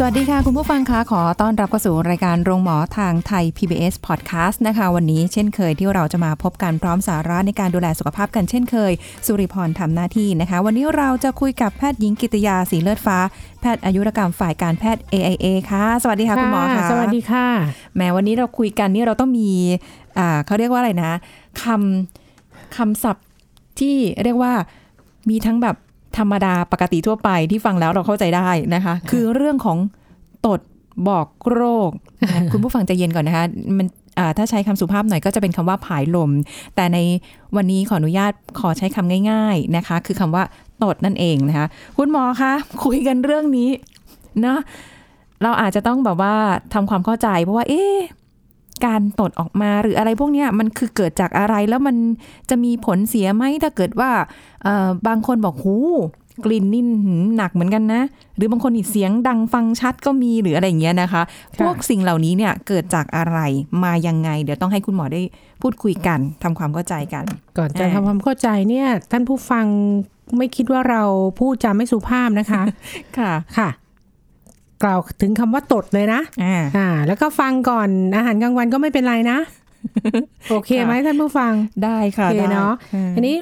สวัสดีค่ะ คุณผู้ฟังคะขอต้อนรับเข้าสู่รายการโรงหมอทางไทย PBS Podcast นะคะ วันนี้เช่นเคยที่เราจะมาพบกันพร้อมสาระในการดูแลสุขภาพกันเช่นเคย สุริพรทำหน้าที่นะคะ วันนี้เราจะคุยกับแพทย์หญิงกิตยาสีเลือดฟ้า แพทย์อายุรกรรมฝ่ายการแพทย์ AIA ค่ะ สวัสดีค่ะคุณหมอค่ะสวัสดีค่ะแหมวันนี้เราคุยกันนี่เราต้องมีอ่าเขาเรียกว่าอะไรนะคำคำศัพท์ที่เรียกว่ามีทั้งแบบ ธรรมดาปกติทั่วไปที่ฟังแล้วเราเข้าใจได้นะคะ คือเรื่องของตดบอกโรค คุณผู้ฟังใจเย็นก่อนนะคะ มันอ่าถ้าใช้คำสุภาพหน่อยก็จะเป็นคำว่าผายลม แต่ในวันนี้ขออนุญาตขอใช้คำง่าย ๆนะคะ คือคำว่าตดนั่นเองนะคะ คุณหมอคะคุยกันเรื่องนี้เนาะเราอาจจะต้องแบบว่าทำความเข้าใจเพราะว่า เอ๊ะ การตดออกมาหรืออะไรพวกเนี้ยมันคือเกิดจากอะไรแล้วมันจะมีผลเสียไหมถ้าเกิดว่าเอ่อบางคนบอกหูกลิ่นนี่หืมหนักเหมือนกันนะ หรือบางคนอีกเสียงดังฟังชัดก็มีหรืออะไรอย่างเงี้ยนะคะ พวกสิ่งเหล่านี้เนี่ยเกิดจากอะไรมายังไง เดี๋ยวต้องให้คุณหมอได้พูดคุยกันทำความเข้าใจกัน ก่อนจะอ่าทำความเข้าใจเนี่ยท่านผู้ฟังไม่คิดว่าเราพูดจาไม่สุภาพนะคะ ค่ะค่ะ กล่าวถึงคำว่าตดเลยนะอ่าอ่า แล้วก็ฟังก่อนอาหารกลางวันก็ไม่เป็นไรนะ โอเคไหมท่านผู้ฟังได้ค่ะโอเคได้เนาะอืมอันนี้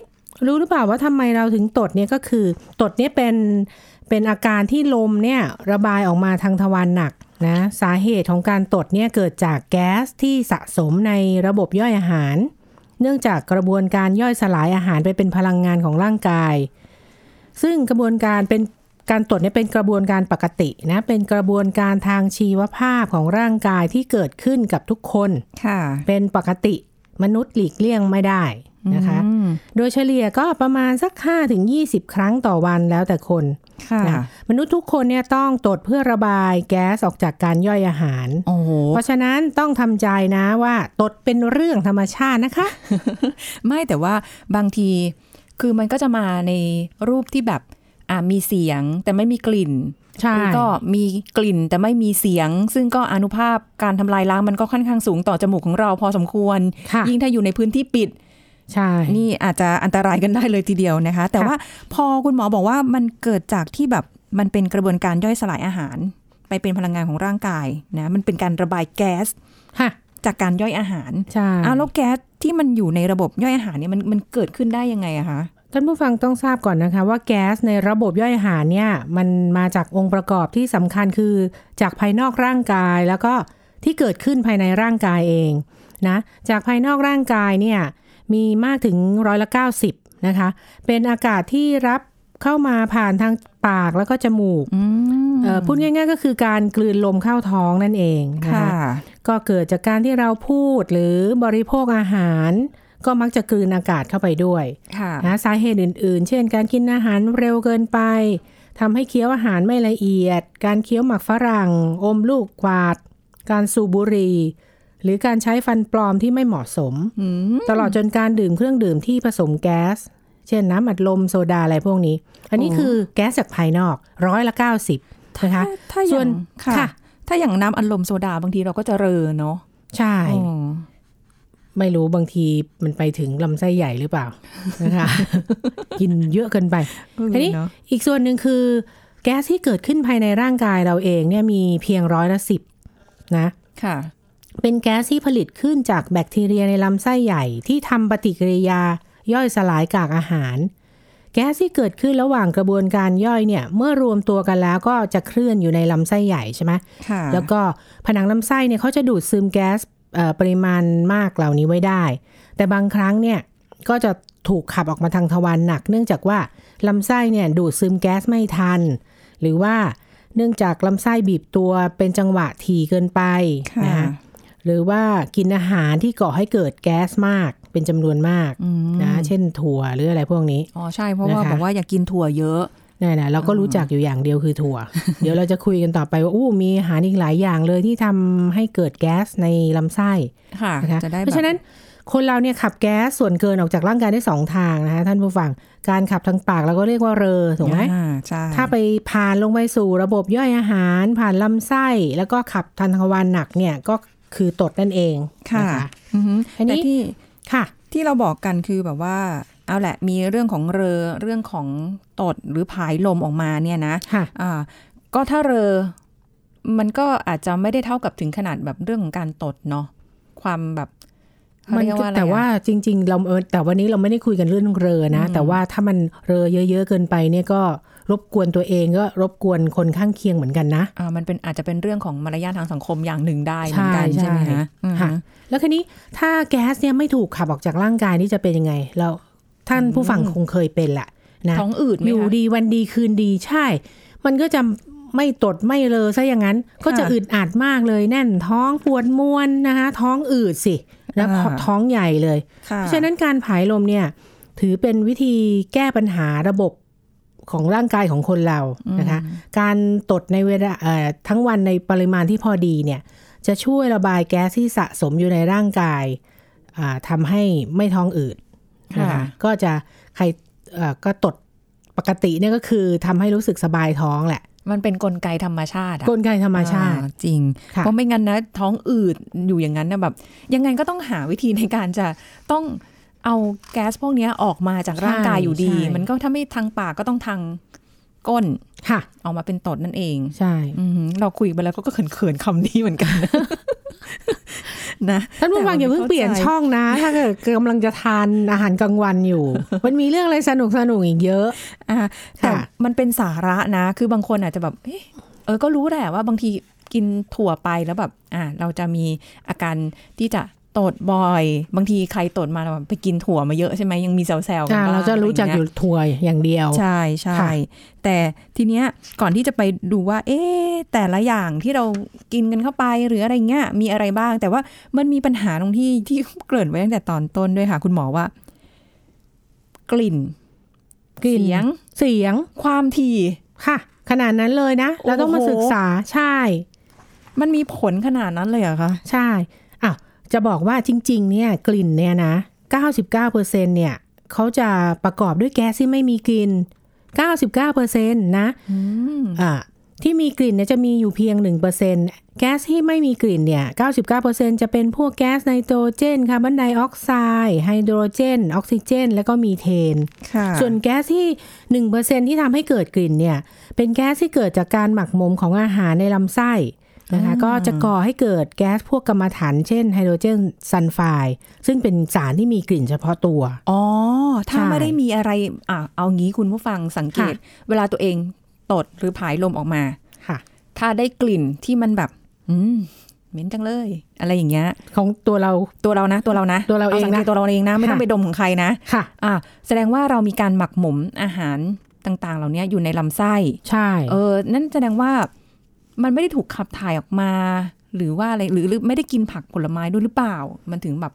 รู้หรือเปล่าว่าทำไมเราถึงตดเนี่ยก็คือ ตดเนี่ยเป็นเป็นอาการที่ลมเนี่ยระบายออกมาทางทวารหนักนะสาเหตุของการตดเนี่ยเกิดจากแก๊สที่สะสมในระบบย่อยอาหาร เนื่องจากกระบวนการย่อยสลายอาหารไปเป็นพลังงานของร่างกาย ซึ่งกระบวนการเป็น การตดเนี่ยเป็นกระบวนการปกตินะเป็นกระบวนการทางชีวภาพของร่างกายที่เกิดขึ้นกับทุกคนค่ะ เป็นปกติมนุษย์หลีกเลี่ยงไม่ได้นะคะอืมโดยเฉลี่ยก็ประมาณสัก5ถึง20 ครั้งต่อวันแล้วแต่คนค่ะนะมนุษย์ทุกคนเนี่ยต้องตดเพื่อระบายแก๊สออกจากการย่อยอาหารโอ้โหเพราะฉะนั้นต้องทำใจนะว่าตดเป็นเรื่องธรรมชาตินะคะ ไม่แต่ว่าบางทีคือมันก็จะมาในรูปที่แบบ อ่ามีเสียงแต่ไม่มีกลิ่นใช่หรือก็มีกลิ่นแต่ไม่มีเสียง ซึ่งก็อนุภาพการทำลายล้างมันก็ค่อนข้างสูงต่อจมูกของเราพอสมควรค่ะยิ่งถ้าอยู่ในพื้นที่ปิดใช่ นี่อาจจะอันตรายกันได้เลยทีเดียวนะคะ แต่ค่ะว่าพอคุณหมอบอกว่ามันเกิดจากที่แบบมันเป็นกระบวนการย่อยสลายอาหาร ไปเป็นพลังงานของร่างกายนะมันเป็นการระบายแก๊สค่ะจากการย่อยอาหารใช่อ้าวแล้วแก๊สที่มันอยู่ในระบบย่อยอาหารเนี่ยมันมันเกิดขึ้นได้ยังไงอะคะ ท่านผู้ฟังต้องทราบก่อนนะคะ ว่าแก๊สในระบบย่อยอาหารเนี่ยมันมาจากองค์ประกอบที่สำคัญคือจากภายนอกร่างกาย แล้วก็ที่เกิดขึ้นภายในร่างกายเองนะจากภายนอกร่างกายเนี่ยมีมากถึงร้อยละ90นะคะเป็นอากาศที่รับเข้ามาผ่านทางปากแล้วก็จมูกอืมเอ่อพูดง่าย ๆ ก็คือการกลืนลมเข้าท้องนั่นเองนะค่ะคะก็เกิดจากการที่เราพูดหรือบริโภคอาหาร ก็มักจะกลืนอากาศเข้าไปด้วยค่ะนะสาเหตุอื่น ๆ เช่น การกินอาหารเร็วเกินไปทำให้เคี้ยวอาหารไม่ละเอียด การเคี้ยวหมักฝรั่ง อมลูกกวาด การสูบบุหรี่หรือการใช้ฟันปลอมที่ไม่เหมาะสมอืมตลอดจนการดื่มเครื่องดื่มที่ผสมแก๊ส เช่นน้ำอัดลมโซดาอะไรพวกนี้ อันนี้โอ้คือแก๊สจากภายนอกร้อยละเก้าสิบนะคะถ้าถ้าอส่วย่านงค่ะค่ะ ถ้าอย่างน้ำอัดลมโซดาบางทีเราก็จะเรอเนาะใช่อ๋อ ไม่รู้บางทีมันไปถึงลำไส้ใหญ่หรือเปล่านะคะ กินเยอะเกินไปเออทีนี้เนาะอีกส่วนหนึ่งคือ แก๊สที่เกิดขึ้นภายในร่างกายเราเองเนี่ยมีเพียงร้อยละสิบนะค่ะ เป็นแก๊สที่ผลิตขึ้นจากแบคทีเรียในลำไส้ใหญ่ที่ทำปฏิกิริยาย่อยสลายกากอาหาร แก๊สที่เกิดขึ้นระหว่างกระบวนการย่อยเนี่ย เมื่อรวมตัวกันแล้วก็จะเคลื่อนอยู่ในลำไส้ใหญ่ใช่ไหมค่ะแล้วก็ผนังลำไส้เนี่ยเขาจะดูดซึมแก๊สเอ่อ ปริมาณมากเหล่านี้ไว้ได้ แต่บางครั้งเนี่ยก็จะถูกขับออกมาทางทวารหนัก เนื่องจากว่าลำไส้เนี่ยดูดซึมแก๊สไม่ทัน หรือว่าเนื่องจากลำไส้บีบตัวเป็นจังหวะถี่เกินไปค่ะนะคะหรือว่ากินอาหารที่ก่อให้เกิดแก๊สมากเป็นจำนวนมากอืมนะเช่นถั่วหรืออะไรพวกนี้อ๋อใช่เพราะว่านะคะบอกว่าอย่ากินถั่วเยอะ นี่นนะเราก็รู้จักอยู่อย่างเดียวคือถั่ว เดี๋ยวเราจะคุยกันต่อไปว่าอู้มีอาหารอีกหลายอย่างเลยที่ทำให้เกิดแก๊สในลำไส้ค่ะนะคะจะได้เพราะฉะนั้นคนเราเนี่ยขับแก๊สส่วนเกินออกจากร่างกายได้สองทางนะคะท่านผู้ฟังการขับทางปากเราก็เรียกว่าเรอถูกไหมอ่าใช่ถ้าไปผ่านลงไปสู่ระบบย่อยอาหาร ผ่านลำไส้ แล้วก็ขับทางทวารหนักเนี่ยก็คือตดนั่นเองค่ะนะคะอือฮึอันนี้แต่ที่ค่ะ ที่เราบอกกันคือแบบว่า เอาแหละมีเรื่องของเรอเรื่องของตดหรือผายลมออกมาเนี่ยนะค่ะอ่าก็ถ้าเรอมันก็อาจจะไม่ได้เท่ากับถึงขนาดแบบเรื่องของการตดเนาะความแบบเขามันเรียกก็ว่าอะไรแต่ว่าอะจริง ๆ เราเออแต่วันนี้เราไม่ได้คุยกันเรื่องเรือนะอืมแต่ว่าถ้ามันเรือเยอะ ๆ เกินไปเนี่ยก็รบกวนตัวเองก็รบกวนคนข้างเคียงเหมือนกันนะอ่ามันเป็นอาจจะเป็นเรื่องของมารยาททางสังคมอย่างหนึ่งได้เหมือนกันใช่ใช่ไหมใช่คะอืมค่ะแล้วคันนี้ถ้าแก๊สเนี่ยไม่ถูกขับออกจากร่างกายนี่จะเป็นยังไง เรา ท่านผู้ฟังคงเคยเป็นแหละนะท้องอืดไหมอยู่คะดีวันดีคืนดีใช่ มันก็จะไม่ตดไม่เลอซะอย่างนั้น ก็จะค่ะอึดอัดมากเลยแน่นท้องปวดมวนนะคะท้องอืดสิ แล้วอ่าท้องใหญ่เลยค่ะเพราะฉะนั้นการผายลมเนี่ย ถือเป็นวิธีแก้ปัญหาระบบของร่างกายของคนเรานะคะ การตดในเวลาเอ่อทั้งวันในปริมาณที่พอดีเนี่ย จะช่วยระบายแก๊สที่สะสมอยู่ในร่างกายอ่าทำให้ไม่ท้องอืด นะค่ะคะก็จะใครเอ่อก็ตดปกติเนี่ยก็คือทำให้รู้สึกสบายท้องแหละ มันเป็นกลไกธรรมชาติอะกลไกธรรมชาติอ่จริงค่ะเพราะไม่งั้นนะท้องอืดอยู่อย่างนั้นนะแบบ ยังไงก็ต้องหาวิธีในการจะต้องเอาแก๊สพวกเนี้ยออกมาจากร่างกายอยู่ดี มันก็ถ้าไม่ทางปากก็ต้องทาง ก้นค่ะออกมาเป็นตดนั่นเอง ใช่อือหือเราคุยไปแล้วก็เขินๆคำนี้เหมือนกันนะท่านผู้ฟังอย่าเพิ่งเปลี่ยนช่องนะ ถ้าเกิดกำลังจะทานอาหารกลางวันอยู่ มันมีเรื่องอะไรสนุกสนุกๆอีกเยอะอ่าแต่ค่ะมันเป็นสาระนะ คือบางคนอาจจะแบบเอะเออก็รู้แหละว่าบางทีกินถั่วไปแล้วแบบ อ่า เราจะมีอาการที่จะ ตดบ่อย บางทีใครตดมาแล้วแบบไปกินถั่วมาเยอะใช่ไหมยังมีแซวๆกันอ่าบ้างเราจะรู้จักไรอเงี้ยู่ทัวร์อย่างเดียว ใช่ใช่ค่ะแต่ทีเนี้ยก่อนที่จะไปดูว่า เอ๊ะแต่ละอย่างที่เรากินกันเข้าไปหรืออะไรเงี้ยมีอะไรบ้าง แต่ว่ามันมีปัญหาตรงที่ที่เกริ่นไว้ตั้งแต่ตอนต้นด้วยค่ะ คุณหมอว่า กลิ่นกลิ่นเสียงเสียงความถี่ค่ะ ขนาดนั้นเลยนะ เราต้องมาโอ้โหศึกษาใช่ มันมีผลขนาดนั้นเลยเหรอคะ ใช่อ้าว จะบอกว่าจริง ๆ เนี่ยกลิ่นเนี่ยนะ 99%เนี่ยเขาจะประกอบด้วยแก๊สที่ไม่มีกลิ่น 99%นะอืมอ่าที่มีกลิ่นเนี่ยจะมีอยู่เพียง 1%แก๊สที่ไม่มีกลิ่นเนี่ย 99%จะเป็นพวกแก๊สไนโตรเจนคาร์บอนไดออกไซด์ไฮโดรเจน ออกซิเจน แล้วก็มีเทนค่ะส่วนแก๊สที่ 1%ที่ทำให้เกิดกลิ่นเนี่ย เป็นแก๊สที่เกิดจากการหมักหมมของอาหารในลำไส้ นะคะก็จะก่อให้เกิดแก๊สพวกกำมะถันเช่นไฮโดรเจนซัลไฟด์ซึ่งเป็นสารที่มีกลิ่นเฉพาะตัว อ๋อ ถ้าใช่ไม่ได้มีอะไรอะเอางี้คุณผู้ฟังสังเกตค่ะเวลาตัวเองตดหรือผายลมออกมาค่ะ ถ้าได้กลิ่นที่มันแบบ อืมเหม็นจังเลย อะไรอย่างเงี้ยของตัวเราตัวเรานะ ตัวเรานะตัวเราเองนะสังเกตตัวเราเองนะไม่ต้องค่ะไปดมของใครนะค่ะ อะแสดงว่าเรามีการหมักหมมอาหารต่างๆ เหล่านี้อยู่ในลำไส้ ใช่ เออ นั่นแสดงว่า มันไม่ได้ถูกขับถ่ายออกมา หรือว่าอะไรหรือหรือไม่ได้กินผักผลไม้ด้วยหรือเปล่า มันถึงแบบ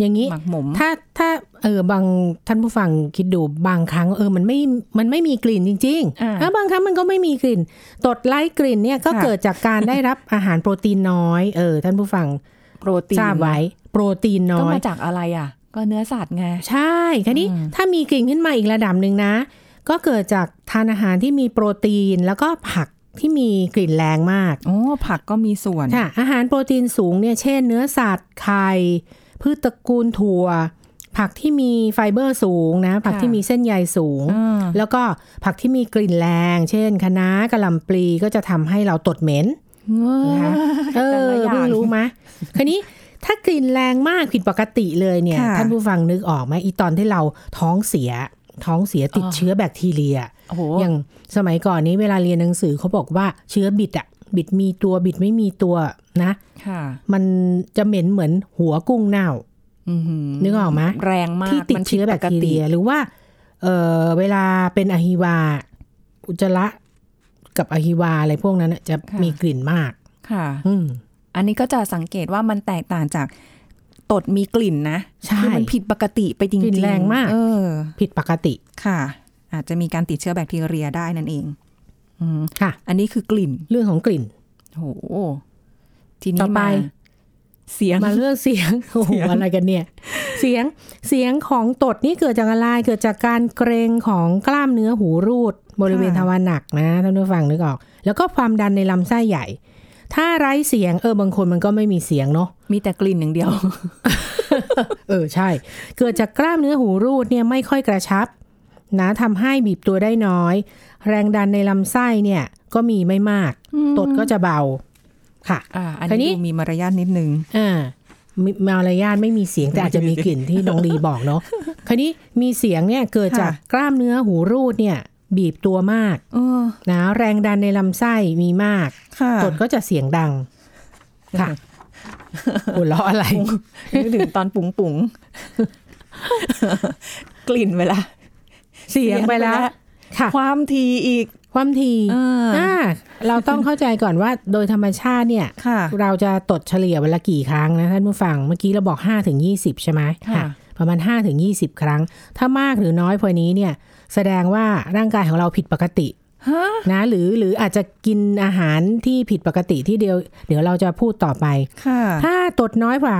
อย่างนี้หมักหมมถ้าถ้าเออบางท่านผู้ฟังคิดดูบางครั้งเออมันไม่มันไม่มีกลิ่นจริงอ่าๆแล้วบางครั้งมันก็ไม่มีกลิ่น ตดไล่กลิ่นเนี่ยก็ค่ะเกิดจากการได้รับอาหารโปรตีนน้อยเออท่านผู้ฟังโปรตีนทราบไว้ โปรตีนน้ก็อยมาจากอะไรอะ ก็เนื้อสัตว์ไงใช่คันนี้อืมถ้ามีกลิ่นขึ้นมาอีกระดับหนึ่งนะ ก็เกิดจากทานอาหารที่มีโปรตีนแล้วก็ผัก ที่มีกลิ่นแรงมากโอ้ผักก็มีส่วนค่ะอาหารโปรตีนสูงเนี่ยเช่น เนื้อสัตว์ไข่พืชตระกูลถั่ว ผักที่มีไฟเบอร์สูงนะ ผักค่ะที่มีเส้นใยสูงอ่าแล้วก็ผักที่มีกลิ่นแรง เช่นคะน้ากระหล่ำปลีก็จะทำให้เราตดเหม็นนะคะเอแต่อละอย่างเพิ่งรู้ไหมคันนี้ถ้ากลิ่นแรงมากผิดปกติเลยเนี่ยค่ะท่านผู้ฟังนึกออกไหมอีตอนที่เราท้องเสีย ท้องเสียติดอ๋อเชื้อแบคทีเรียโอ้โหอย่างสมัยก่อนนี้เวลาเรียนหนังสือเขาบอกว่าเชื้อบิดอะบิดมีตัวบิดไม่มีตัวนะค่ะมันจะเหม็นเหมือนหัวกุ้งเน่าอื้อหืนึกออกไหมแรงมากที่ติดมันเชื้อแบคทีเรียหรือว่า เออเวลาเป็นอะฮิวา อุจจาระกับอะฮิวาอะไรพวกนั้นน่ะจะมีกลิ่นมาก ค่ะ อืมอันนี้ก็จะสังเกตว่ามันแตกต่างจากตดมีกลิ่นนะใช่คือมันผิดปกติไปจริงๆกลิ่นแรงมากเออผิดปกติค่ะ อาจจะมีการติดเชื้อแบคทีเรียได้นั่นเองอืมค่ะ อันนี้คือกลิ่นเรื่องของกลิ่นโหทีต่นี้อไปมาเสียงมาเรื่องเสียงโอ้โหเสียงอะไรกันเนี่ย เสียงเสียงของตดนี่เกิดจากอะไรเกิดจากการเกรงของกล้ามเนื้อหูรูด บริเวณทวารหนักนะท่านผู้ฟังนึกออก แล้วก็ความดันในลำไส้ใหญ่ ถ้าไร้เสียงเออบางคนมันก็ไม่มีเสียงเนาะมีแต่กลิ่นอย่างเดียว เออใช่ เกิดจากกล้ามเนื้อหูรูดเนี่ยไม่ค่อยกระชับ นะทำให้บีบตัวได้น้อย แรงดันในลำไส้เนี่ยก็มีไม่มาก ตดก็จะเบาค่ะอ่าอันคราวนี้นี้ดูมีมารยาทนิดนึงอ่ามีมารยาทไม่มีเสียงแต่อาจจะมีกลิ่นที่น้องลีบอกเนาะคราวนี้มีเสียงเนี่ยเกิดจากค่ะกล้ามเนื้อหูรูดเนี่ยบีบตัวมากเออนะแรงดันในลำไส้มีมากค่ะตดก็จะเสียงดัง ค่ะหัวเราะอะไรนึกถึงตอนปุ๋งปุ๋งกลิ่นเวลา เสียงไปแล้วค่ะความทีอีกความทีอ่าอ่าเราต้องเข้าใจก่อนว่าโดยธรรมชาติเนี่ยค่ะเราจะตดเฉลี่ยวันละกี่ครั้งนะท่านผู้ฟังเมื่อกี้เราบอก5ถึง20 ใช่ไหมค่ะประมาณ5ถึง20 ครั้ง ถ้ามากหรือน้อยพอนี้เนี่ย แสดงว่าร่างกายของเราผิดปกติฮะนะหรือหรืออาจจะกินอาหารที่ผิดปกติที่เดียว เดี๋ยวเราจะพูดต่อไปค่ะถ้าตดน้อยกว่า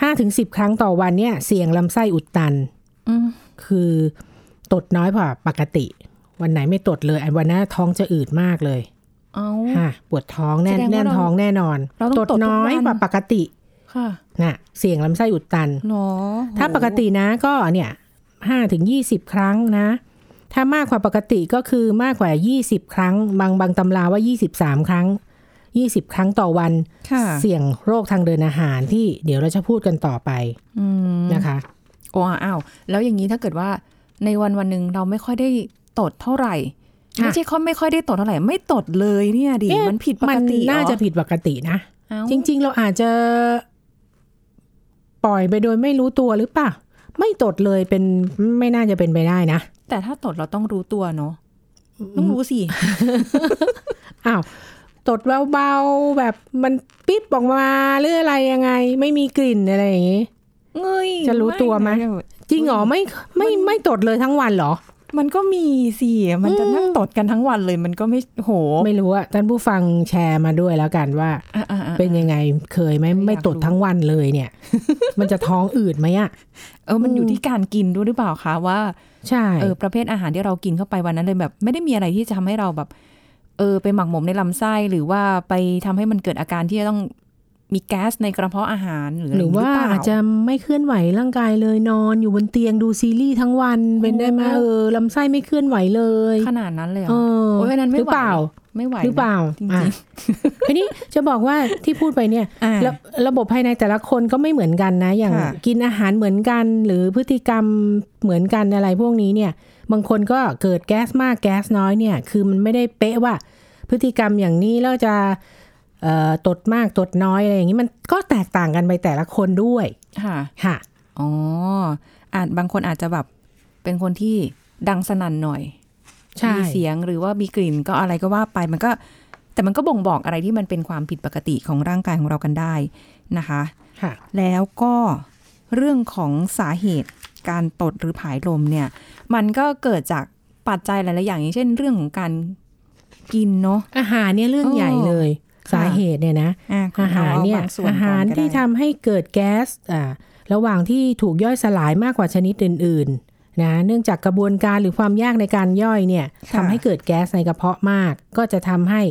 ห้าถึงสิบครั้งต่อวันเนี่ย เสี่ยงลำไส้อุดตันอืม คือตดน้อยกว่าปกติ วันไหนไม่ตดเลย อันวันนั้นท้องจะอืดมากเลยเอาฮะปวดท้องแน่นแสดงว่าแน่นเราท้องแน่นอนเราต้องตดตดทุกน้อยวันกว่าปกติค่ะนะเสี่ยงลำไส้อุดตันหรอถ้าปกตินะก็เนี่ยห้าถึงยี่สิบครั้งนะ ถ้ามากกว่าปกติก็คือมากกว่ายี่สิบครั้ง บางบางตำราว่ายี่สิบสามครั้งยี่สิบครั้งต่อวันค่ะเสี่ยงโรคทางเดินอาหารที่เดี๋ยวเราจะพูดกันต่อไปอืมนะคะ โอ้อ้าวแล้วอย่างนี้ถ้าเกิดว่าในวันวันหนึ่งเราไม่ค่อยได้ตดเท่าไหร่ค่ะไม่ใช่เขาไม่ค่อยได้ตดเท่าไหร่ไม่ตดเลยเนี่ยดิเอ๊ะมันผิดปมักนติเหรอน่าจะผิดปกตินะเอ้าจริง ๆ เราอาจจะ ปล่อยไปโดยไม่รู้ตัวหรือเปล่าไม่ตดเลยเป็นไม่น่าจะเป็นไปได้นะแต่ถ้าตดเราต้องรู้ตัวเนาะต้องรู้สิอ้าวตดเบาๆแบบมันปิ๊บออกมาหรืออะไรยังไง ไม่มีกลิ่นอะไรอย่างงี้ เงยจะรู้ตัวไหมจริงเหรอไม่ไม่ไม่ตดเลยทั้งวันเหรอ มันก็มีสิมันจะนั่งตดกันทั้งวันเลย มันก็ไม่โห ไม่รู้อะท่านผู้ฟังแชร์มาด้วยแล้วกันว่าอะอะอะเป็นยังไงเคยไหมไม่อยากไม่ตดรู้ทั้งวันเลยเนี่ย มันจะท้องอืดไหมอะเออมันอยู่ที่การกินด้วยหรือเปล่าคะว่า ใช่เออประเภทอาหารที่เรากินเข้าไปวันนั้นเลยแบบ ไม่ได้มีอะไรที่จะทำให้เราแบบเออไปหมักหมมในลำไส้หรือว่าไปทำให้มันเกิดอาการที่จะต้อง มีแก๊สในกระเพาะอาหารหรือหรือว่าเปล่อาจจะไม่เคลื่อนไหวร่างกายเลยนอนอยู่บนเตียงดูซีรีส์ทั้งวันเป็นได้ไหมโอ้เออลำไส้ไม่เคลื่อนไหวเลย ขนาดนั้นเลยเหรเอออโอ้ยอันนั้นไม่หรือเปล่าไม่ไหวหรือเปล่าจริงอะๆทีนี้จะบอกว่าที่พูดไปเนี่ยอ่าระระบบภายในแต่ละคนก็ไม่เหมือนกันนะ อย่างค่ะกินอาหารเหมือนกันหรือพฤติกรรมเหมือนกันอะไรพวกนี้เนี่ย บางคนก็เกิดแก๊สมากแก๊สน้อยเนี่ย คือมันไม่ได้เป๊ะว่าพฤติกรรมอย่างนี้แล้วจะเอ่อ ตดมากตดน้อยอะไรอย่างนี้มันก็แตกต่างกันไปแต่ละคนด้วยค่ะค่ะอ๋ออาจบางคนอาจจะแบบเป็นคนที่ดังสนั่นหน่อยใช่มีเสียงหรือว่ามีกลิ่นก็อะไรก็ว่าไปมันก็ แต่มันก็บ่งบอกอะไรที่มันเป็นความผิดปกติของร่างกายของเรากันได้นะคะค่ะแล้วก็เรื่องของสาเหตุการตดหรือผายลมเนี่ย มันก็เกิดจากปัจจัยหลายๆอย่างอย่างเช่น เรื่องของการกินเนาะอาหารเนี่ยเรื่องเออใหญ่เลยค่ะ สาเหตุเนี่ยนะะอาหารเนี่ยบงส่วอาหารก่นก็ที่ได้ทำให้เกิดแก๊สอ่าระหว่างที่ถูกย่อยสลายมากกว่าชนิดอื่นๆนะเนื่องจากกระบวนการหรือความยากในการย่อยเนี่ยทำให้เกิดแก๊สในกระเพาะมาก ก็จะทำให้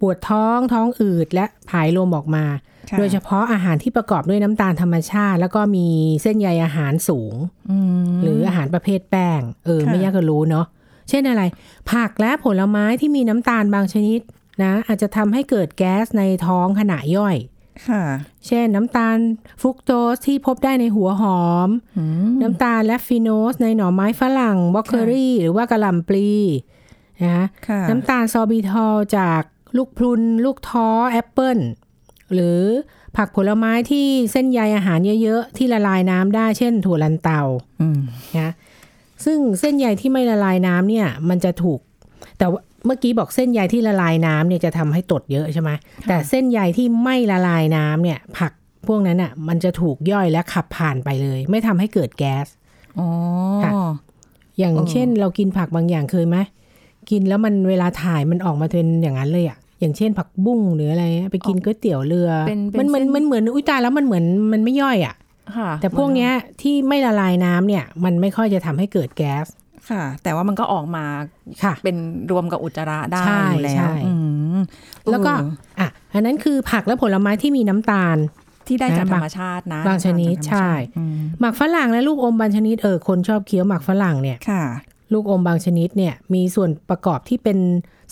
ปวดท้องท้องอืดและผายลมออกมาค่ะโดยเฉพาะอาหารที่ประกอบด้วยน้ำตาลธรรมชาติ แล้วก็มีเส้นใยอาหารสูงอืมหรืออาหารประเภทแป้ง เออค่ะไม่ยากก็รู้เนาะเช่นอะไร ผักและผลไม้ที่มีน้ำตาลบางชนิด นะอาจจะทำให้เกิดแก๊สในท้องขณะย่อยค่ะเช่นน้ำตาลฟรุกโตสที่พบได้ในหัวหอมอืมน้ำตาลแรฟฟิโนสในหน่อไม้ฝรั่งบล็อกเกอรี่ หรือว่ากะหล่ำปลีนะค่ะน้ำตาลซอร์บิทอลจากลูกพรุน ลูกท้อแอปเปิลหรือผักผลไม้ที่เส้นใยอาหารเยอะๆ ที่ละลายน้ำได้เช่น ถั่วลันเตาอืมนะซึ่งเส้นใยที่ไม่ละลายน้ำเนี่ย มันจะถูก แต่ว่า เมื่อกี้บอกเส้นใยที่ละลายน้ำเนี่ยจะทำให้ตดเยอะใช่ไหมแต่เส้นใยที่ไม่ละลายน้ำเนี่ย ผักพวกนั้นอะ มันจะถูกย่อยและขับผ่านไปเลย ไม่ทำให้เกิดแก๊สอ๋อค่ะอย่างเออเช่น เรากินผักบางอย่างเคยไหมกินแล้วมันเวลาถ่ายมันออกมาเป็นอย่างนั้นเลยอะอย่างเช่นผักบุ้งหรืออะไรเงี้ยไปกินก๋วยเตี๋ยวเรือเป็นเป็นมันเหมือนเส้นมันเหมือนอุ้ยตายแล้วมันเหมือนมันไม่ย่อยอะค่ะแต่พวกเนี้ยที่ไม่ละลายน้ำเนี่ย มันไม่ค่อยจะทำให้เกิดแก๊ส ค่ะ แต่ว่ามันก็ออกมาค่ะ เป็นรวมกับอุจจาระได้ใช่อยู่แล้ใช่วอืมแล้วก็เอออะอันนั้นคือผักและผลไม้ที่มีน้ำตาลที่ได้จากนะธรบางรมชาตินะบางชนิดจากธรรมใช่อืมหมักฝรั่งและลูกอมบางชนิดเออคนชอบเคี้ยวหมักฝรั่งเนี่ยค่ะ ลูกอมบางชนิดเนี่ย มีส่วนประกอบที่เป็น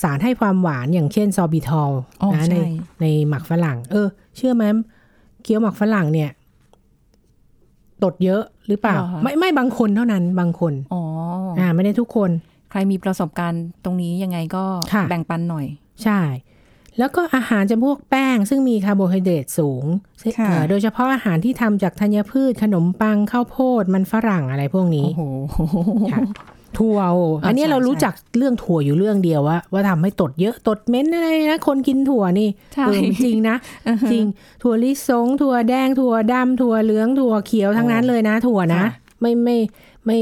สารให้ความหวานอย่างเช่นซอบิทอลอ๋อนะในใช่ในหมักฝรั่ง เออ เชื่อไหมเคี้ยวหมักฝรั่งเนี่ย ตดเยอะหรือเปล่าหรอคะไม่ไม่บางคนเท่านั้นบางคนอ๋ออ่าไม่ได้ทุกคน ใครมีประสบการณ์ตรงนี้ยังไงก็ค่ะแบ่งปันหน่อย ใช่ แล้วก็อาหารจำพวกแป้ง ซึ่งมีคาร์โบไฮเดรตสูงค่ะเอ่อโดยเฉพาะอาหารที่ทำจากธัญพืชขนมปังข้าวโพดมันฝรั่งอะไรพวกนี้โอ้โหค่ะ ถั่วโอ้อันนี้ใช่เรารู้ใช่จักเรื่องถั่วอยู่เรื่องเดียวว่าว่าทำให้ตดเยอะตดเม้นอะไรนะคนกินถั่วนี่ใช่เออจริงนะจริงถั่วลิสงถั่วแดงถั่วดำถั่วเหลืองถั่วเขียวทั้งนั้นเลยนะ ถั่วนะค่ะไม่ไม่ไม่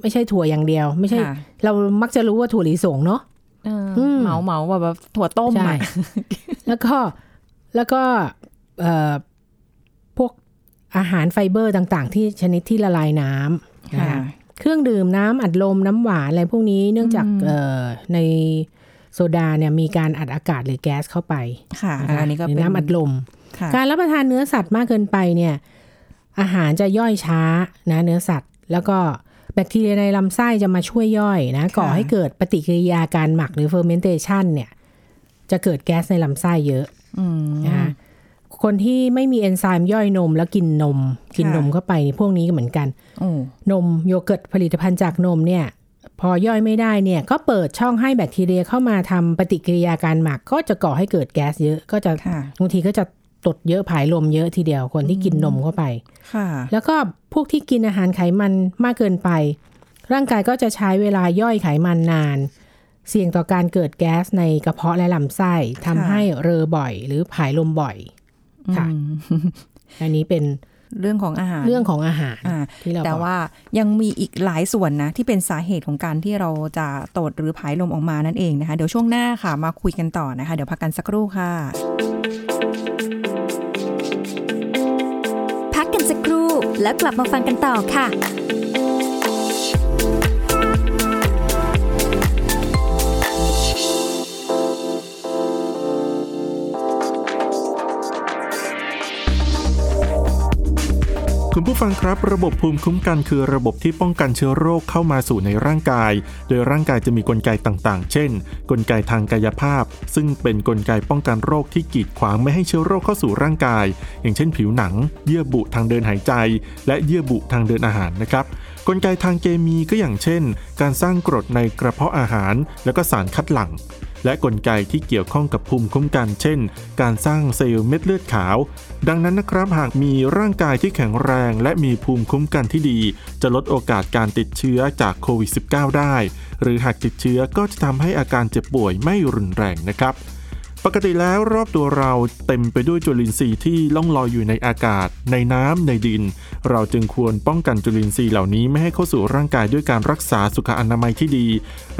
ไม่ใช่ถั่วอย่างเดียว ไม่ใช่ค่ะเรามักจะรู้ว่าถั่วลิสงเนาะเอออืมเหมาเหมาแบบถั่วต้มใช่อะแล้วก็แล้วก็เอ่อพวกอาหารไฟเบอร์ต่าง ๆ ที่ชนิดที่ละลายน้ำนะค่ะคะ เครื่องดื่มน้ำอัดลมน้ำหวานอะไรพวกนี้เนื่องจากอืมเอ่อในโซดาเนี่ยมีการอัดอากาศหรือแก๊สเข้าไปค่ะนะคะอันนี้ก็หรือเป็นน้ำอัดลมค่ะการรับประทานเนื้อสัตว์มากเกินไปเนี่ย อาหารจะย่อยช้านะเนื้อสัตว์ แล้วก็แบคทีเรียในลำไส้จะมาช่วยย่อยนะก่อให้เกิดปฏิกิริยาการหมักหรือ fermentation เนี่ย จะเกิดแก๊สในลำไส้เยอะอืมนะคะ คนที่ไม่มีเอนไซม์ย่อยนมแล้วกินนม กินค่ะนมเข้าไปนี่พวกนี้ก็เหมือนกันโอ้นมโยเกิร์ตผลิตภัณฑ์จากนมเนี่ย พอย่อยไม่ได้เนี่ยก็เปิดช่องให้แบคทีเรียเข้ามาทำปฏิกิริยาการหมัก ก็จะก่อให้เกิดแก๊สเยอะก็จะค่ะบางทีก็จะตดเยอะผายลมเยอะทีเดียวคนที่กินนมเข้าไปค่ะ แล้วก็พวกที่กินอาหารไขมันมากเกินไป ร่างกายก็จะใช้เวลาย่อยไขมันนาน เสี่ยงต่อการเกิดแก๊สในกระเพาะและลำไส้ทำให้เรอบ่อย หรือผายลมบ่อย ค่ะอืมอันนี้เป็นเรื่องของอาหารเรื่องของอาหารอ่าที่เราแต่บอกว่ายังมีอีกหลายส่วนนะ ที่เป็นสาเหตุของการที่เราจะตดหรือผายลมออกมานั่นเองนะคะ เดี๋ยวช่วงหน้าค่ะมาคุยกันต่อนะคะ เดี๋ยวพักกันสักครู่ค่ะ พักกันสักครู่แล้วกลับมาฟังกันต่อค่ะ คุณผู้ฟังครับ ระบบภูมิคุ้มกันคือระบบที่ป้องกันเชื้อโรคเข้ามาสู่ในร่างกาย โดยร่างกายจะมีกลไกต่างๆ เช่น กลไกทางกายภาพ ซึ่งเป็นกลไกป้องกันโรคที่กีดขวางไม่ให้เชื้อโรคเข้าสู่ร่างกาย อย่างเช่นผิวหนัง เยื่อบุทางเดินหายใจ และเยื่อบุทางเดินอาหารนะครับ กลไกทางเคมีก็อย่างเช่น การสร้างกรดในกระเพาะอาหาร แล้วก็สารคัดหลั่ง และกลไกที่เกี่ยวข้องกับภูมิคุ้มกันเช่น การสร้างเซลล์เม็ดเลือดขาว ดังนั้นนะครับหากมีร่างกายที่แข็งแรง และมีภูมิคุ้มกันที่ดี จะลดโอกาสการติดเชื้อจากโควิด -19 ได้ หรือหากติดเชื้อก็จะทำให้อาการเจ็บป่วยไม่รุนแรงนะครับ ปกติแล้วรอบตัวเราเต็มไปด้วยจุลินทรีย์ที่ล่องลอยอยู่ในอากาศ ในน้ำในดิน เราจึงควรป้องกันจุลินทรีย์เหล่านี้ไม่ให้เข้าสู่ร่างกายด้วยการรักษาสุขอนามัยที่ดี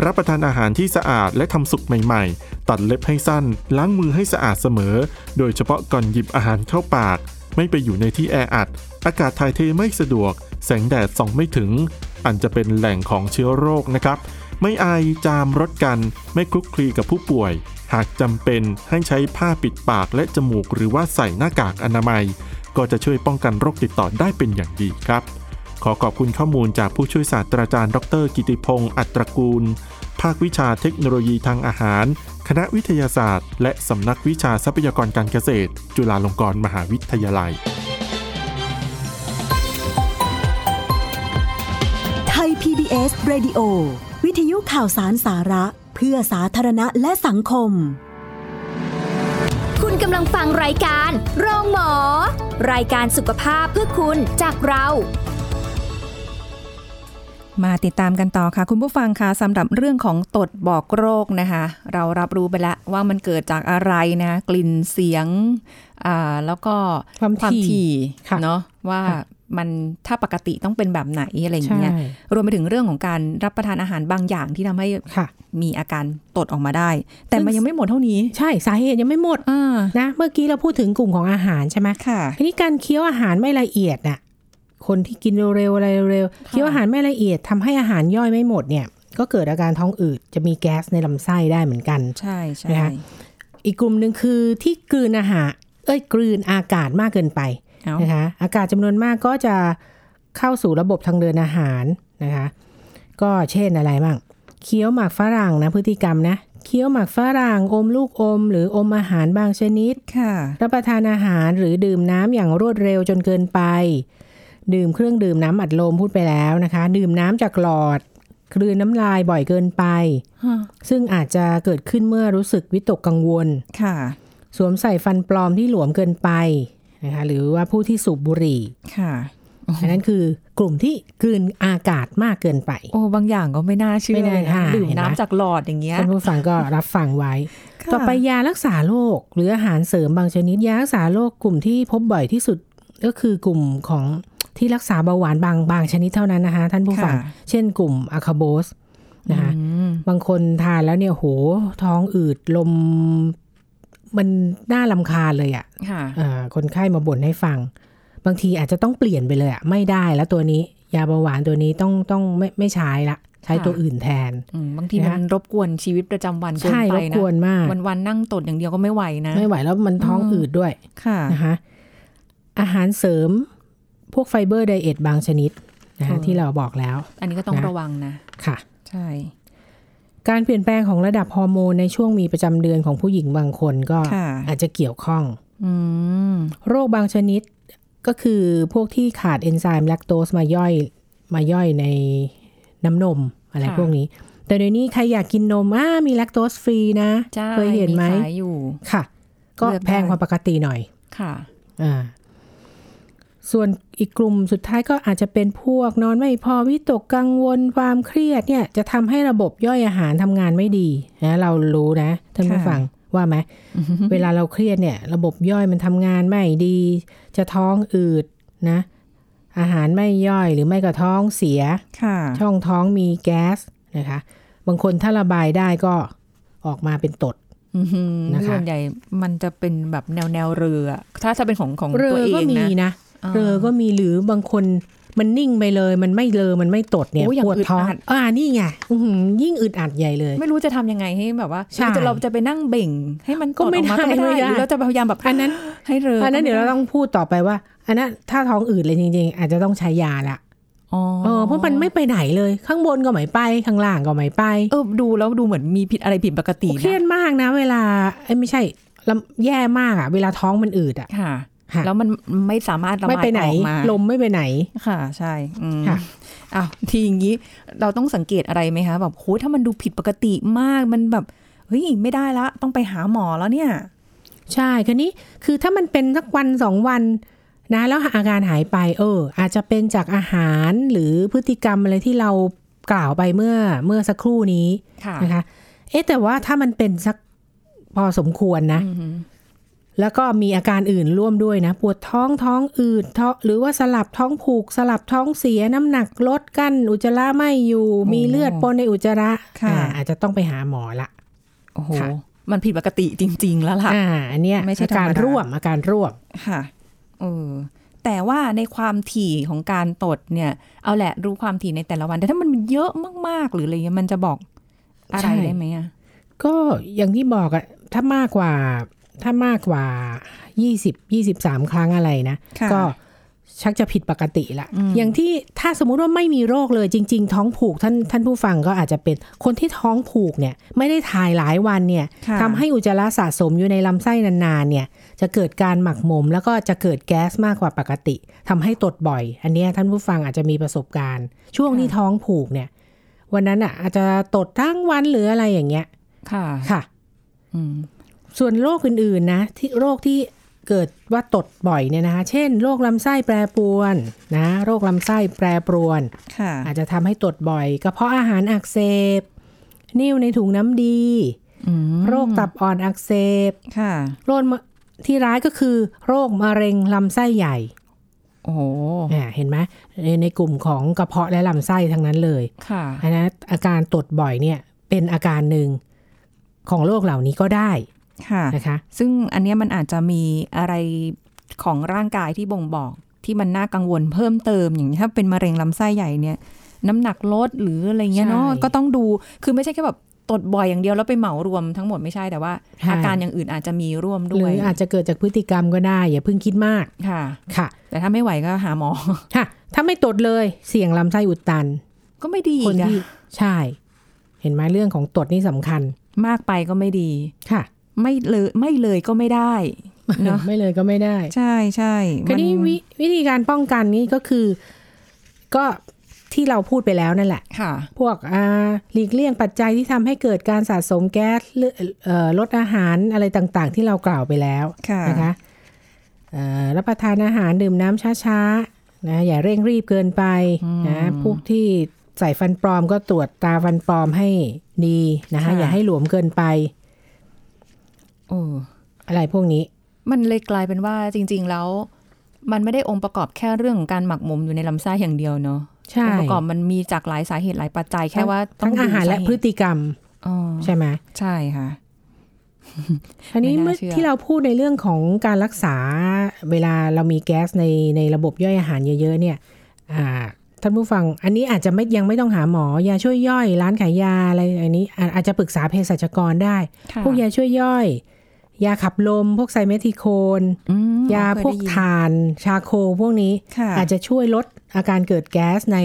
รับประทานอาหารที่สะอาดและทำสุกใหม่ๆ ตัดเล็บให้สั้น ล้างมือให้สะอาดเสมอ โดยเฉพาะก่อนหยิบอาหารเข้าปาก ไม่ไปอยู่ในที่แออัด อากาศถ่ายเทไม่สะดวก แสงแดดส่องไม่ถึง อันจะเป็นแหล่งของเชื้อโรคนะครับ ไม่ไอายจามรถกัน ไม่คลุกคลีกับผู้ป่วย หากจำเป็นให้ใช้ผ้าปิดปากและจมูก หรือว่าใส่หน้ากากอนามัย ก็จะช่วยป้องกันโรคติดต่อได้เป็นอย่างดีครับ ขอขอบคุณข้อมูลจากผู้ช่วยศาสตราจารย์ ดร กิติพงศ์อัตรกูล ภาควิชาเทคโนโลยีทางอาหาร คณะวิทยาศาสตร์ และสำนักวิชาทรัพยากรการเกษตร จุฬาลงกรณ์มหาวิทยาลัย PBS Radio วิทยุข่าวสารสาระ เพื่อสาธารณะและสังคม คุณกำลังฟังรายการโรงหมอ รายการสุขภาพเพื่อคุณจากเรามาติดตามกันต่อค่ะ คุณผู้ฟังคะสำหรับเรื่องของตดบอกโรคนะคะ เรารับรู้ไปแล้วว่ามันเกิดจากอะไรนะกลิ่นเสียง อ่าแล้วก็ความถี่ถี่ค่ะเนาะว่าค่ะ มันถ้าปกติต้องเป็นแบบไหนอะไรอย่างใช่เงี้ยรวมไปถึงเรื่องของการรับประทานอาหารบางอย่างที่ทำให้ค่ะมีอาการตดออกมาได้ แต่ซึ่งมันยังไม่หมดเท่านี้ ใช่สาเหตุยังไม่หมดอ่านะเมื่อกี้เราพูดถึงกลุ่มของอาหารใช่ไหมค่ะทีนี้การเคี้ยวอาหารไม่ละเอียดน่ะคนที่กินเร็วๆอะไรเร็วๆเคี้ยวอาหารไม่ละเอียดทำให้อาหารย่อยไม่หมดเนี่ย ก็เกิดอาการท้องอืดจะมีแก๊สในลำไส้ได้เหมือนกัน ใช่ใช่นะคะอีกกลุ่มหนึ่งคือที่กลืนอาหารเอ้ยกลืนอากาศมากเกินไปเอา นะคะอากาศจำนวนมากก็จะเข้าสู่ระบบทางเดินอาหารนะคะก็เช่นอะไรบ้างเคี้ยวหมากฝรั่งนะพฤติกรรมนะเคี้ยวหมากฝรั่งอมลูกอม หรืออมอาหารบางชนิดค่ะ รับประทานอาหารหรือดื่มน้ำอย่างรวดเร็วจนเกินไป ดื่มเครื่องดื่มน้ำอัดลมพูดไปแล้วนะคะ ดื่มน้ำจากหลอดคลืนน้ำลายบ่อยเกินไป ซึ่งอาจจะเกิดขึ้นเมื่อรู้สึกวิตกกังวลค่ะ สวมใส่ฟันปลอมที่หลวมเกินไป นะคะหรือว่าผู้ที่สูบบุหรี่ค่ะอันนั้นคือกลุ่มที่กลืนอากาศมากเกินไป โอ้บางอย่างก็ไม่น่าเชื่อไม่น่าเลยนะค่ะดื่มเห็นไหมน้ำจากหลอดอย่างเงี้ยท่านผู้ฟังก็รับฟังไว้ค่ะต่อไปยารักษาโรคหรืออาหารเสริมบางชนิดยารักษาโรคกลุ่มที่พบบ่อยที่สุดก็คือกลุ่มของที่รักษาเบาหวานบางบางชนิดเท่านั้นนะคะท่านผู้ฟังค่ะเช่นกลุ่มอะคาโบสนะคะอืมบางคนทานแล้วเนี่ยโหท้องอืดลม มันน่าลำคาญเลยอะ่ะค่ะเอ่อคนไข้มาบ่นให้ฟัง บางทีอาจจะต้องเปลี่ยนไปเลยอะ่ะไม่ได้แล้วตัวนี้ ยาเบาหวานตัวนี้ต้องต้องไม่ไม่ใช้ละใช้ตัวอื่นแทนอืมบางทีนะมันรบกวนชีวิตประจำวันเกินใช่ไปรบนะกวนมากวันวันๆนั่งตดอย่างเดียวก็ไม่ไหวนะ ไม่ไหวแล้วมันท้องอืมอืดด้วยค่ะนะคะอาหารเสริมพวกไฟเบอร์ไดเอทบางชนิดนะคะอืมที่เราบอกแล้ว อันนี้ก็ต้องนะระวังนะ ค่ะ ใช่ การเปลี่ยนแปลงของระดับฮอร์โมนในช่วงมีประจำเดือนของผู้หญิงบางคนก็ค่ะอาจจะเกี่ยวข้องอืมโรคบางชนิดก็คือพวกที่ขาดเอนไซม์แลคโตสมาย่อยมาย่อยในน้ำนมอะไรค่ะพวกนี้ แต่เดี๋ยวนี้ใครอยากกินนมอ่ามีแลคโตสฟรีนะใช่เคยเห็นไหมขายอยู่ค่ะ ก็เลือกได้แพงกว่าปกติหน่อย ค่ะ อ่า ส่วนอีกกลุ่มสุดท้ายก็อาจจะเป็นพวกนอนไม่พอวิตกกังวลความเครียดเนี่ยจะทำให้ระบบย่อยอาหารทำงานไม่ดีนะเรารู้นะท่านผู้ค่ะฟังว่าไหมเวลาเราเครียดเนี่ย ระบบย่อยมันทำงานไม่ดี จะท้องอืดนะ อาหารไม่ย่อยหรือไม่ก็ท้องเสียค่ะช่องท้องมีแก๊สนะคะ บางคนถ้าระบายได้ก็ออกมาเป็นตดอือหือนะคะส่วนใหญ่มันจะเป็นแบบแนวแนวเรืออะถ้าถ้าเป็นของของเรตัวอเอก็งมีนะนะ เรอก็มีหรือบางคนมันนิ่งไปเลย มันไม่เลอมันไม่ตดเนี่ยโอ้อย่างปวดอึดท้องอัดอ่านี่ไงอื้อหือยิ่งอึดอัดใหญ่เลย ไม่รู้จะทำยังไงให้แบบว่าใช่จะเราจะไปนั่งเบ่ง ให้มันก็ตดอไม่อกมาได้ก็ไม่ได้ไม่ได้หรือเราจะพยายามแบบอันนั้น ให้เรืออัอันนั้นเดี๋ยวเราต้องพูดต่อไปว่า อันนั้นถ้าท้องอืดเลยจริง ๆ อาจจะต้องใช้ยาละอ๋อเออเพราะมันไม่ไปไหนเลยข้างบนก็ไม่ไปข้างล่างก็ไม่ไปเออดูแล้วดูเหมือนมีผิดอะไรผิดปกติเครียดนะมากนะ เวลาเอ้ยไม่ใช่ลำแย่มากอะเวลาท้องมันอืดอะค่ะค่ะ แล้วมันไม่สามารถระบายไม่ไปไหนออกมาลมไม่ไปไหนค่ะ ใช่อืมค่ะอ้าวทีอย่างนี้เราต้องสังเกตอะไรไหมคะแบบโหถ้ามันดูผิดปกติมากมันแบบเฮ้ยไม่ได้ละต้องไปหาหมอแล้วเนี่ย ใช่คันนี้คือถ้ามันเป็นสักวันสองวันนะแล้วอาการหายไป เออ อาจจะเป็นจากอาหารหรือพฤติกรรมอะไรที่เรากล่าวไปเมื่อเมื่อสักครู่นี้ค่ะนะคะ เอ๊ะแต่ว่าถ้ามันเป็นสักพอสมควรนะอือหือ แล้วก็มีอาการอื่นร่วมด้วยนะ ปวดท้องท้องอืดท้องหรือว่าสลับท้องผูก สลับท้องเสียน้ำหนักลดกั้นอุจจาระไม่อยู่ มีเลือดปนในอุจจาระค่ะอ่าอาจจะต้องไปหาหมอละโอ้โหค่ะมันผิดปกติจริง ๆ แล้วล่ะอ่าอันเนี้ยไม่ใช่อาการธรรมดาร่วมอาการร่วมค่ะเออแต่ว่าในความถี่ของการตดเนี่ย เอาแหละรู้ความถี่ในแต่ละวัน แต่ถ้ามันเยอะมากๆ หรืออะไรเงี้ยมันจะบอกอะไรใช่ได้ไหมอะก็อย่างที่บอกอะถ้ามากกว่า ถ้ามากกว่า 20 23 ครั้งอะไรนะ ก็ชักจะผิดปกติละอย่างที่ถ้าสมมุติว่าไม่มีโรคเลยจริง ๆ ท้องผูกท่านท่านผู้ฟังก็อาจจะเป็นคนที่ท้องผูกเนี่ย ไม่ได้ถ่ายหลายวันเนี่ยค่ะทำให้อุจจาระสะสมอยู่ในลำไส้นานๆเนี่ย จะเกิดการหมักหมม แล้วก็จะเกิดแก๊สมากกว่าปกติทำให้ตดบ่อย อันเนี้ยท่านผู้ฟังอาจจะมีประสบการณ์ ช่วงที่ท้องผูกเนี่ย วันนั้นอะ อาจจะตดทั้งวันหรืออะไรอย่างเงี้ย ค่ะค่ะ อืม ส่วนโรคอื่นๆนะที่โรคที่เกิดว่าตดบ่อยเนี่ยนะคะเช่นโรคลำไส้แปรปรวนนะโรคลำไส้แปรปรวนค่ะอาจจะทำให้ตดบ่อยกระเพาะอาหารอักเสบนิ่วในถุงน้ำดีอืมโรคตับอ่อนอักเสบค่ะโรคมะที่ร้ายก็คือ โรคมะเร็งลำไส้ใหญ่โโอ้โหอ่าเห็นไหมในในกลุ่มของกระเพาะและลำไส้ทั้งนั้นเลยค่ะอันนั้นอาการตดบ่อยเนี่ยเป็นอาการหนึ่งของโรคเหล่านี้ก็ได้ค่ะ นะคะ ซึ่งอันเนี้ยมันอาจจะมีอะไรของร่างกายที่บ่งบอกที่มันน่ากังวลเพิ่มเติมอย่างถ้าเป็นมะเร็งลำไส้ใหญ่เนี่ย น้ำหนักลดหรืออะไรเงี้ยเนาะใช่ก็ต้องดูคือไม่ใช่แค่แบบตดบ่อยอย่างเดียวแล้วไปเหมารวมทั้งหมดไม่ใช่แต่ว่าใช่อาการอย่างอื่นอาจจะมีร่วมหด้รืวยออาจจะเกิดจากพฤติกรรมก็ได้ อย่าเพิ่งคิดมากค่ะค่ะ แต่ถ้าไม่ไหวก็หาหมอค่ะ ถ้าไม่ตดเลยเสี่ยงลำไส้อุดตัน ก็ไม่ดีคนอีกอะที่ใช่ เห็นไหมเรื่องของตดนี่สำคัญ มากไปก็ไม่ดีค่ะ ไม่เลยไม่เลยก็ไม่ได้เนาะไม่เลยก็ไม่ได้ ใช่ใช่คราวนี้มันวิวิธีการป้องกันนี่ก็คือ ก็ที่เราพูดไปแล้วนั่นแหละ ค่ะ พวกอ่าหลีกเลี่ยงปัจจัยที่ทำให้เกิดการสะสมแก๊สเลือเอ่อลดอาหารอะไรต่างๆ ที่เรากล่าวไปแล้วค่ะนะคะเอ่อรับประทานอาหารดื่มน้ำช้าๆนะอย่าเร่งรีบเกินไปนะพวกที่ใส่ฟันปลอมก็ตรวจตาฟันปลอมให้ดีนะคะค่ะอย่าให้หลวมเกินไป โอ้อะไรพวกนี้ มันเลยกลายเป็นว่าจริง ๆ แล้ว มันไม่ได้องค์ประกอบแค่เรื่องของการหมักหมมอยู่ในลำไส้อย่างเดียวเนาะใช่องค์ประกอบมันมีจากหลายสาเหตุหลายปัจจัยแค่ว่าต้อทั้งงอาหารดูและสเหตุพฤติกรรมอ๋อใช่ไหมใช่ค่ะอันนี้ไม่น่าเมื่อเชื่อที่เราพูดในเรื่องของการรักษาเวลาเรามีแก๊สในในระบบย่อยอาหารเยอะ ๆ เนี่ยอ่าท่านผู้ฟัง อันนี้อาจจะไม่ยังไม่ต้องหาหมอยาช่วยย่อย ร้านขายยาอะไรอันนี้อาอาจจะปรึกษาเภสัชกรได้ค่ะพวกยาช่วยย่อย ยาขับลม พวกไซเมทิโคนอืมยาเคพวกได้ยินถ่านชาโคพวกนี้ค่ะอาจจะช่วยลดอาการเกิดแก๊สใน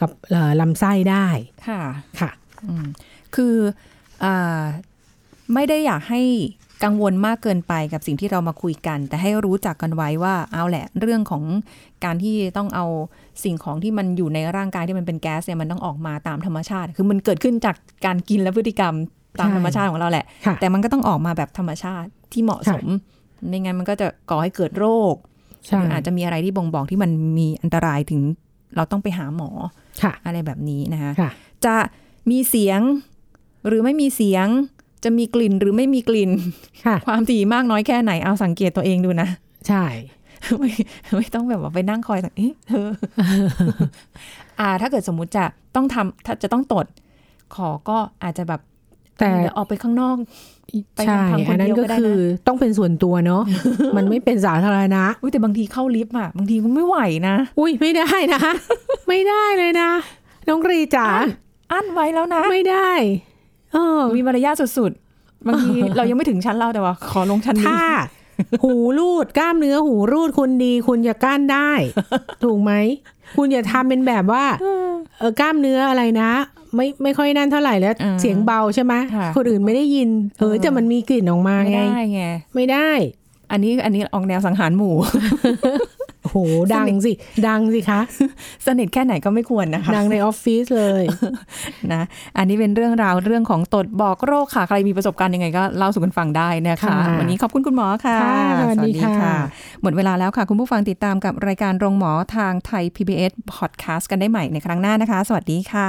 กับเอ่อลำไส้ได้ค่ะค่ะอืมคืออ่าไม่ได้อยากให้กังวลมากเกินไปกับสิ่งที่เรามาคุยกัน แต่ให้รู้จักกันไว้ว่าเอาแหละเรื่องของการที่ต้องเอาสิ่งของที่มันอยู่ในร่างกายที่มันเป็นแก๊สเนี่ยมันต้องออกมาตามธรรมชาติ คือมันเกิดขึ้นจากการกินและพฤติกรรม ตามใช่ธรรมชาติของเราแหละค่ะแต่มันก็ต้องออกมาแบบธรรมชาติที่เหมาะสม ไม่งั้นมันก็จะก่อให้เกิดโรคใช่หรืออาจจะมีอะไรที่บ่งบอกที่มันมีอันตรายถึงเราต้องไปหาหมอค่ะอะไรแบบนี้นะคะค่ะจะมีเสียงหรือไม่มีเสียงจะมีกลิ่นหรือไม่มีกลิ่นค่ะความถี่มากน้อยแค่ไหนเอาสังเกตตัวเองดูนะ ใช่ ไม่ไม่ต้องแบบว่าไปนั่งคอยสังเอ๊ะเธออ่า ถ้าเกิดสมมุติจะต้องทำถ้าจะต้องตด ขอก็อาจจะแบบ แต่เดี๋ยวออกไปข้างนอกไปใช่ลำพังคนอันนั้นเดียวก็ก็ได้นะคือต้องเป็นส่วนตัวเนาะมันไม่เป็นสาธารณะอุ้ยแต่บางทีเข้าลิฟต์อะบางทีก็ไม่ไหวนะ อุ้ยไม่ได้นะ ไม่ได้เลยนะ น้องกรีจ๋าอั้นไว้แล้วนะ ไม่ได้เออมีมารยาทสุดๆบางทีเรายังไม่ถึงชั้นเราแต่ว่า ขอลงชั้นนี้ถ้า หูรูดกล้ามเนื้อหูรูดคุณดี คุณจะก้านได้ ถูกไหม คุณอย่าทำเป็นแบบว่าเออกล้ามเนื้ออะไรนะ ไม่ไม่ค่อยนั่นเท่าไหร่แล้วอ่าเสียงเบาใช่ไหมค่ะคนอื่นไม่ได้ยินเออเออแต่มันมีกลิ่นออกมาไม่ไงได้ไง ไม่ได้ อันนี้อันนี้ออกแนวสังหารหมู่ โอ้โหดังสิ ดังสิคะ สนิทแค่ไหนก็ไม่ควรนะคะ ดังในออฟฟิศเลยนะ อันนี้เป็นเรื่องราวเรื่องของตดบอกโรคค่ะ ใครมีประสบการณ์ยังไงก็เล่าสู่กันฟังได้นะคะค่ะวันนี้ขอบคุณคุณหมอค่ะค่ะ สวัสดีค่ะ หมดเวลาแล้วค่ะ คุณผู้ฟังติดตามกับรายการโรงหมอทางไทย PBS Podcast กันได้ใหม่ในครั้งหน้านะคะ สวัสดีค่ะ